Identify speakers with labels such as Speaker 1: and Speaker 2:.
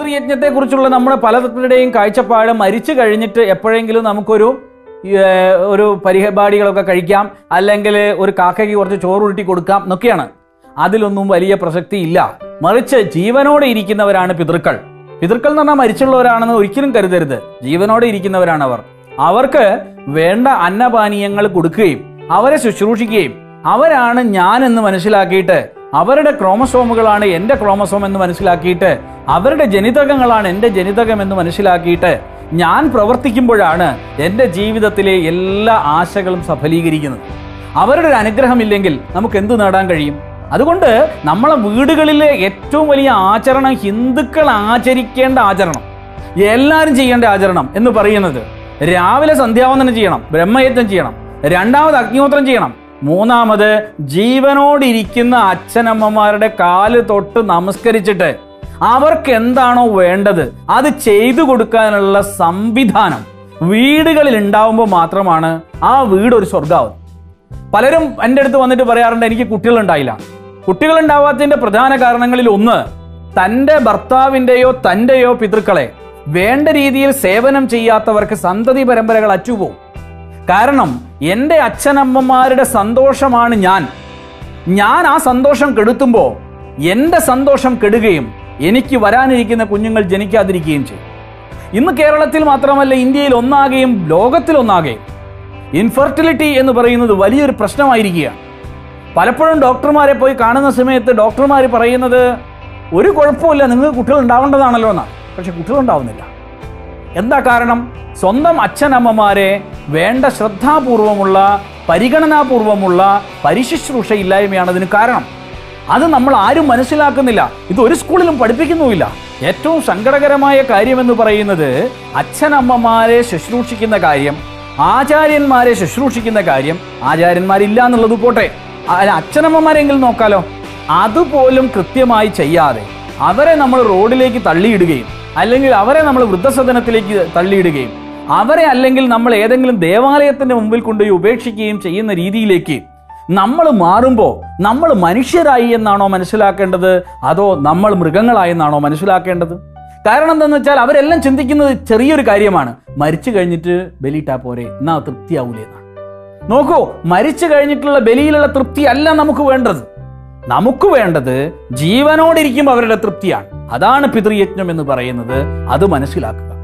Speaker 1: പിതൃയജ്ഞത്തെക്കുറിച്ചുള്ള നമ്മുടെ പലരുടെയും കാഴ്ചപ്പാട് മരിച്ചു കഴിഞ്ഞിട്ട് എപ്പോഴെങ്കിലും നമുക്കൊരു ഒരു പരിപാടികളൊക്കെ കഴിക്കാം അല്ലെങ്കിൽ ഒരു കാക്കയ്ക്ക് കുറച്ച് ചോറ് ഉരുട്ടി കൊടുക്കാം എന്നൊക്കെയാണ്. അതിലൊന്നും വലിയ പ്രസക്തി ഇല്ല. മറിച്ച് ജീവനോടെ ഇരിക്കുന്നവരാണ് പിതൃക്കൾ. പിതൃക്കൾ എന്ന് പറഞ്ഞാൽ മരിച്ചുള്ളവരാണെന്ന് ഒരിക്കലും കരുതരുത്. ജീവനോടെ ഇരിക്കുന്നവരാണ് അവർ. അവർക്ക് വേണ്ട അന്നപാനീയങ്ങൾ കൊടുക്കുകയും അവരെ ശുശ്രൂഷിക്കുകയും അവരാണ് ഞാൻ എന്ന് മനസ്സിലാക്കിയിട്ട് അവരുടെ ക്രോമസോമുകളാണ് എന്റെ ക്രോമസോം എന്ന് മനസ്സിലാക്കിയിട്ട് അവരുടെ ജനിതകങ്ങളാണ് എന്റെ ജനിതകം എന്ന് മനസ്സിലാക്കിയിട്ട് ഞാൻ പ്രവർത്തിക്കുമ്പോഴാണ് എന്റെ ജീവിതത്തിലെ എല്ലാ ആശകളും സഫലീകരിക്കുന്നത്. അവരുടെ ഒരു അനുഗ്രഹമില്ലെങ്കിൽ നമുക്ക് എന്ത് നേടാൻ കഴിയും? അതുകൊണ്ട് നമ്മളെ വീടുകളിലെ ഏറ്റവും വലിയ ആചരണം ഹിന്ദുക്കൾ ആചരിക്കേണ്ട ആചരണം. എല്ലാവരും ചെയ്യേണ്ട ആചരണം എന്ന് പറയുന്നത് രാവിലെ സന്ധ്യാവന്ദനം ചെയ്യണം ബ്രഹ്മയജ്ഞം ചെയ്യണം രണ്ടാമത് അഗ്നിഹോത്രം ചെയ്യണം മൂന്നാമത് ജീവനോടിരിക്കുന്ന അച്ഛനമ്മമാരുടെ കാൽ തൊട്ട് നമസ്കരിച്ചിട്ട് അവർക്ക് എന്താണോ വേണ്ടത് അത് ചെയ്തു കൊടുക്കാനുള്ള സംവിധാനം വീടുകളിൽ ഉണ്ടാവുമ്പോൾ മാത്രമാണ് ആ വീട് ഒരു സ്വർഗാവും പലരും എന്റെ അടുത്ത് വന്നിട്ട് പറയാറുണ്ട് എനിക്ക് കുട്ടികളുണ്ടായില്ല. കുട്ടികളുണ്ടാവാത്തതിന്റെ പ്രധാന കാരണങ്ങളിൽ ഒന്ന് തന്റെ ഭർത്താവിന്റെയോ തന്റെയോ പിതൃക്കളെ വേണ്ട രീതിയിൽ സേവനം ചെയ്യാത്തവർക്ക് സന്തതി പരമ്പരകൾ അറ്റുപോകും. കാരണം എന്റെ അച്ഛനമ്മമാരുടെ സന്തോഷമാണ് ഞാൻ. ഞാൻ ആ സന്തോഷം കെടുത്തുമ്പോൾ എന്റെ സന്തോഷം കെടുകയും എനിക്ക് വരാനിരിക്കുന്ന കുഞ്ഞുങ്ങൾ ജനിക്കാതിരിക്കുകയും ചെയ്യും. ഇന്ന് കേരളത്തിൽ മാത്രമല്ല ഇന്ത്യയിൽ ഒന്നാകെയും ലോകത്തിലൊന്നാകെയും ഇൻഫെർട്ടിലിറ്റി എന്ന് പറയുന്നത് വലിയൊരു പ്രശ്നമായിരിക്കുകയാണ്. പലപ്പോഴും ഡോക്ടർമാരെ പോയി കാണുന്ന സമയത്ത് ഡോക്ടർമാർ പറയുന്നത് ഒരു കുഴപ്പമില്ല നിങ്ങൾക്ക് കുട്ടികൾ ഉണ്ടാവേണ്ടതാണല്ലോ എന്നാണ്. പക്ഷെ കുട്ടികൾ ഉണ്ടാവുന്നില്ല. എന്താ കാരണം? സ്വന്തം അച്ഛനമ്മമാരെ വേണ്ട ശ്രദ്ധാപൂർവമുള്ള പരിഗണനാപൂർവമുള്ള പരിശുശ്രൂഷയില്ലായ്മയാണ് അതിന് കാരണം. അത് നമ്മൾ ആരും മനസ്സിലാക്കുന്നില്ല. ഇത് ഒരു സ്കൂളിലും പഠിപ്പിക്കുന്നുമില്ല. ഏറ്റവും സങ്കടകരമായ കാര്യമെന്ന് പറയുന്നത് അച്ഛനമ്മമാരെ ശുശ്രൂഷിക്കുന്ന കാര്യം ആചാര്യന്മാരെ ശുശ്രൂഷിക്കുന്ന കാര്യം ആചാര്യന്മാരില്ല എന്നുള്ളത് പോട്ടെ അച്ഛനമ്മമാരെങ്കിലും നോക്കാലോ. അതുപോലും കൃത്യമായി ചെയ്യാതെ അവരെ നമ്മൾ റോഡിലേക്ക് തള്ളിയിടുകയും അല്ലെങ്കിൽ അവരെ നമ്മൾ വൃദ്ധസദനത്തിലേക്ക് തള്ളിയിടുകയും അവരെ അല്ലെങ്കിൽ നമ്മൾ ഏതെങ്കിലും ദേവാലയത്തിന്റെ മുമ്പിൽ കൊണ്ടുപോയി ഉപേക്ഷിക്കുകയും ചെയ്യുന്ന രീതിയിലേക്ക് നമ്മൾ മാറുമ്പോൾ നമ്മൾ മനുഷ്യരായി എന്നാണോ മനസ്സിലാക്കേണ്ടത്? അതോ നമ്മൾ മൃഗങ്ങളായി എന്നാണോ മനസ്സിലാക്കേണ്ടത്? കാരണം എന്താണെന്ന് വെച്ചാൽ അവരെല്ലാം ചിന്തിക്കുന്നത് ചെറിയൊരു കാര്യമാണ്. മരിച്ചു കഴിഞ്ഞിട്ട് ബലിയിട്ടാ പോരെ എന്നാ തൃപ്തിയാവൂലേ എന്നാണ്. നോക്കൂ മരിച്ചു കഴിഞ്ഞിട്ടുള്ള ബലിയിലുള്ള തൃപ്തി അല്ല നമുക്ക് വേണ്ടത്. നമുക്ക് വേണ്ടത് ജീവനോടിരിക്കുമ്പോൾ അവരുടെ തൃപ്തിയാണ്. അതാണ് പിതൃയജ്ഞം എന്ന് പറയുന്നത്. അത് മനസ്സിലാക്കുക.